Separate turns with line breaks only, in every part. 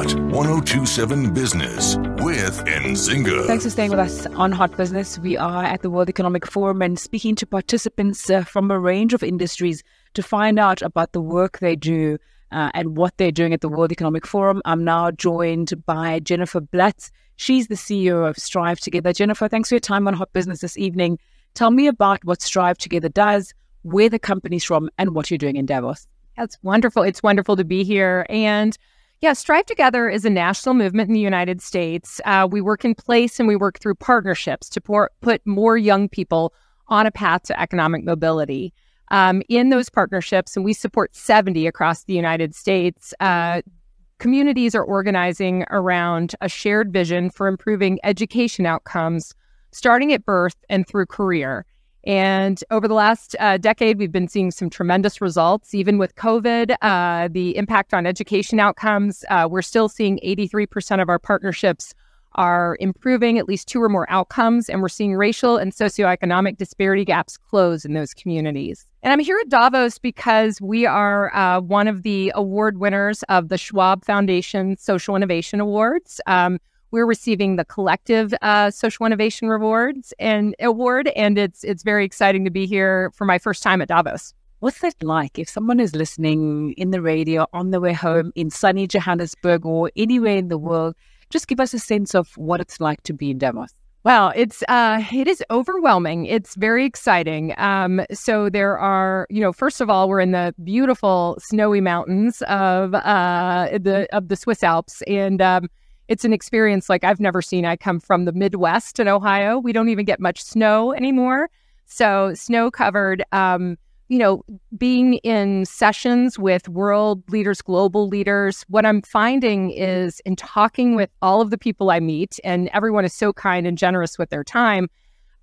Hot 1027 Business with Nzinga.
Thanks for staying with us on Hot Business. We are at the World Economic Forum and speaking to participants uh, from a range of industries to find out about the work they do uh, and what they're doing at the World Economic Forum. I'm now joined by Jennifer Blatz. She's the CEO of Strive Together. Jennifer, thanks for your time on Hot Business this evening. Tell me about what Strive Together does, where the company's from, and what you're doing in Davos.
That's wonderful. It's wonderful to be here. And yeah, Strive Together is a national movement in the United States. Uh, we work in place and we work through partnerships to pour, put more young people on a path to economic mobility. Um, in those partnerships, and we support 70 across the United States, uh, communities are organizing around a shared vision for improving education outcomes starting at birth and through career. And over the last uh, decade, we've been seeing some tremendous results. Even with COVID, uh, the impact on education outcomes, uh, we're still seeing 83% of our partnerships are improving at least two or more outcomes, and we're seeing racial and socioeconomic disparity gaps close in those communities. And I'm here at Davos because we are uh, one of the award winners of the Schwab Foundation Social Innovation Awards. Um, we're receiving the collective uh, social innovation rewards and award, and it's it's very exciting to be here for my first time at Davos.
What's that like if someone is listening in the radio on their way home in sunny Johannesburg or anywhere in the world? Just give us a sense of what it's like to be in Davos.
Well, it's uh, it is overwhelming. It's very exciting. Um, so there are, you know, first of all, we're in the beautiful snowy mountains of uh, the of the Swiss Alps, and um, it's an experience like I've never seen. I come from the Midwest in Ohio. We don't even get much snow anymore. So, snow covered, um, you know, being in sessions with world leaders, global leaders, what I'm finding is in talking with all of the people I meet, and everyone is so kind and generous with their time,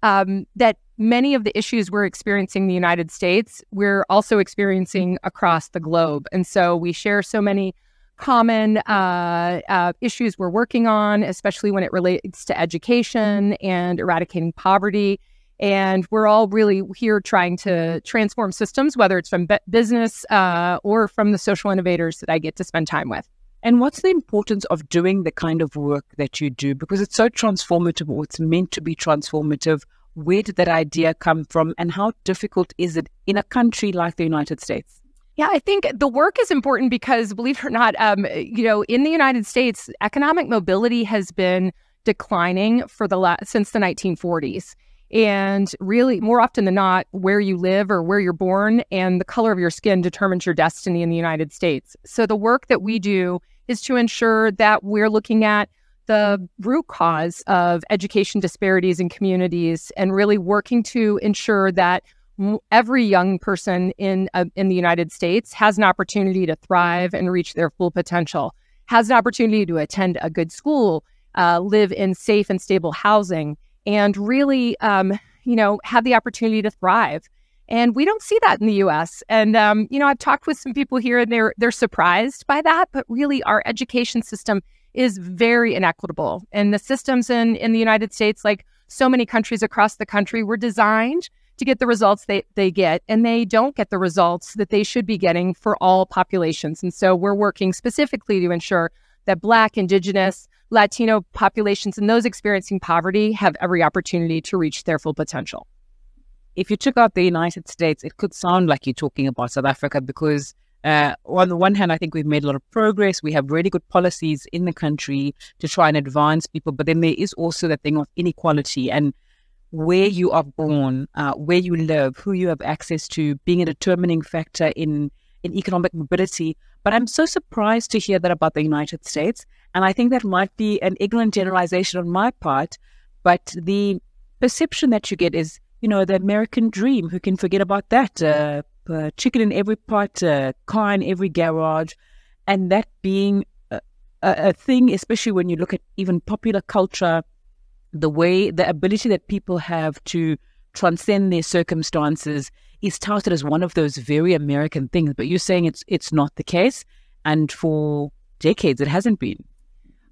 um, that many of the issues we're experiencing in the United States, we're also experiencing across the globe. And so we share so many common uh, uh, issues we're working on, especially when it relates to education and eradicating poverty. And we're all really here trying to transform systems, whether it's from business uh, or from the social innovators that I get to spend time with.
And what's the importance of doing the kind of work that you do? Because it's so transformative, or it's meant to be transformative. Where did that idea come from, and how difficult is it in a country like the United States?
Yeah, I think the work is important because, believe it or not, um, you know, in the United States, economic mobility has been declining for the la- since the 1940s. And really, more often than not, where you live or where you're born and the color of your skin determines your destiny in the United States. So, the work that we do is to ensure that we're looking at the root cause of education disparities in communities and really working to ensure that every young person in uh, in the United States has an opportunity to thrive and reach their full potential, has an opportunity to attend a good school, uh, live in safe and stable housing, and really, um, you know, have the opportunity to thrive. And we don't see that in the U.S. And um, you know, I've talked with some people here, and they're they're surprised by that. But really, our education system is very inequitable, and the systems in in the United States, like so many countries across the country, were designed to get the results they, they get, and they don't get the results that they should be getting for all populations. And so we're working specifically to ensure that Black, Indigenous, Latino populations and those experiencing poverty have every opportunity to reach their full potential.
If you took out the United States, it could sound like you're talking about South Africa because uh, on the one hand, I think we've made a lot of progress. We have really good policies in the country to try and advance people, but then there is also that thing of inequality. And where you are born, uh, where you live, who you have access to, being a determining factor in, in economic mobility. But I'm so surprised to hear that about the United States. And I think that might be an ignorant generalization on my part. But the perception that you get is, you know, the American dream. Who can forget about that? Uh, uh, chicken in every pot, uh, car in every garage. And that being a, a, a thing, especially when you look at even popular culture the way, the ability that people have to transcend their circumstances is touted as one of those very American things. But you're saying it's it's not the case, and for decades it hasn't been.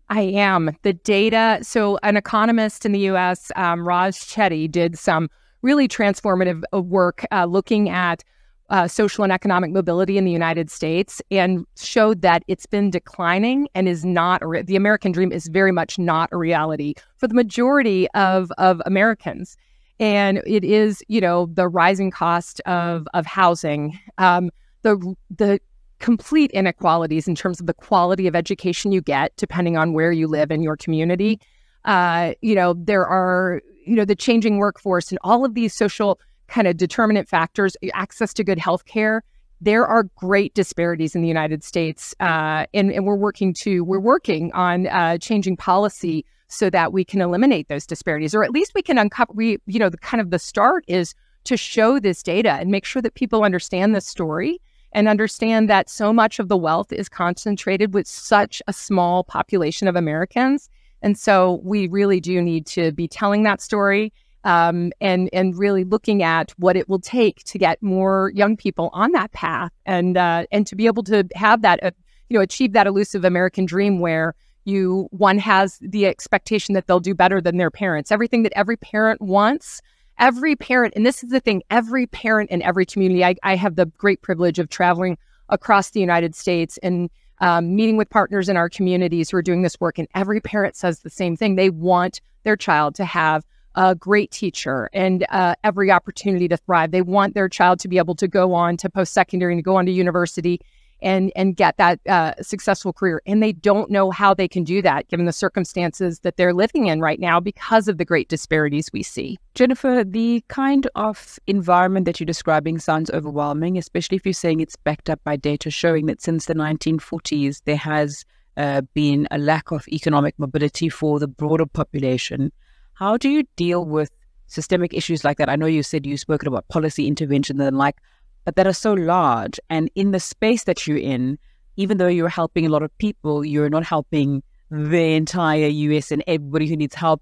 I am the data. So, an economist in the U.S., um, Raj Chetty, did some really transformative uh, work uh, looking at uh, social and economic mobility in the United States and showed that it's been declining and is not re- the American dream is very much not a reality for the majority of of Americans. And it is, you know, the rising cost of of housing, um, the the complete inequalities in terms of the quality of education you get, depending on where you live in your community. Uh, you know, there are, you know, the changing workforce and all of these social kind of determinant factors, access to good health care. There are great disparities in the United States, uh, and, and, we're working to we're working on uh, changing policy so that we can eliminate those disparities, or at least we can uncover. We, you know, the kind of the start is to show this data and make sure that people understand the story and understand that so much of the wealth is concentrated with such a small population of Americans. And so we really do need to be telling that story um, and and really looking at what it will take to get more young people on that path and uh, and to be able to have that uh, you know achieve that elusive American dream where you one has the expectation that they'll do better than their parents. Everything that every parent wants every parent and this is the thing every parent in every community I, I have the great privilege of traveling across the United States and um, meeting with partners in our communities who are doing this work and every parent says the same thing. They want their child to have a great teacher and uh, every opportunity to thrive. They want their child to be able to go on to post secondary and go on to university and and get that uh, successful career. And they don't know how they can do that given the circumstances that they're living in right now because of the great disparities we see.
Jennifer, the kind of environment that you're describing sounds overwhelming, especially if you're saying it's backed up by data showing that since the 1940s there has uh, been a lack of economic mobility for the broader population. How do you deal with systemic issues like that? I know you said you've spoken about policy intervention and like, but that are so large. And in the space that you're in, even though you're helping a lot of people, you're not helping the entire US and everybody who needs help.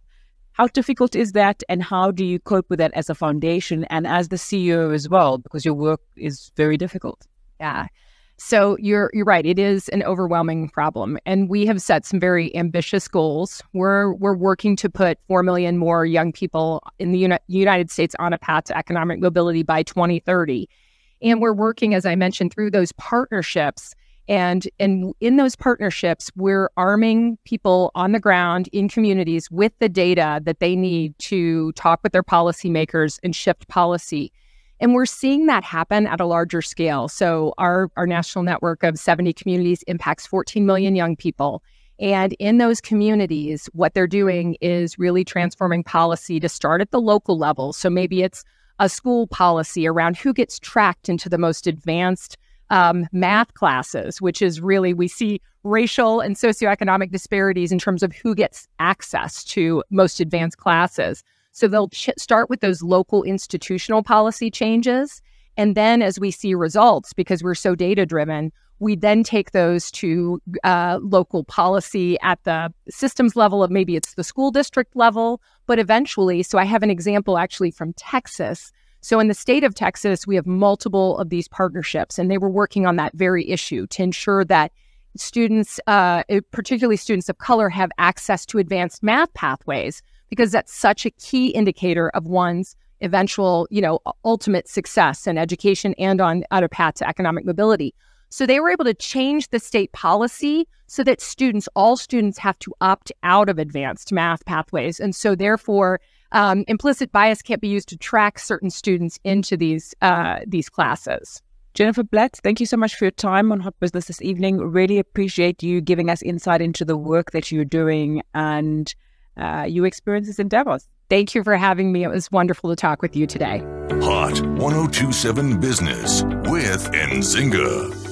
How difficult is that? And how do you cope with that as a foundation and as the CEO as well? Because your work is very difficult.
Yeah. So you're you're right. It is an overwhelming problem, and we have set some very ambitious goals. We're we're working to put four million more young people in the Uni- United States on a path to economic mobility by 2030, and we're working, as I mentioned, through those partnerships. And and in those partnerships, we're arming people on the ground in communities with the data that they need to talk with their policymakers and shift policy. And we're seeing that happen at a larger scale. So our, our national network of 70 communities impacts 14 million young people. And in those communities, what they're doing is really transforming policy to start at the local level. So maybe it's a school policy around who gets tracked into the most advanced um, math classes, which is really, we see racial and socioeconomic disparities in terms of who gets access to most advanced classes. So they'll ch- start with those local institutional policy changes. And then as we see results, because we're so data driven, we then take those to uh, local policy at the systems level of maybe it's the school district level, but eventually, so I have an example actually from Texas. So in the state of Texas, we have multiple of these partnerships, and they were working on that very issue to ensure that students, uh, particularly students of color, have access to advanced math pathways because that's such a key indicator of one's eventual, you know, ultimate success in education and on, on a path to economic mobility. So they were able to change the state policy so that students, all students, have to opt out of advanced math pathways. And so therefore, um, implicit bias can't be used to track certain students into these uh, these classes.
Jennifer Blatz, thank you so much for your time on Hot Business this evening. Really appreciate you giving us insight into the work that you're doing and uh, your experiences in Davos.
Thank you for having me. It was wonderful to talk with you today.
Hot 1027 Business with Nzinga.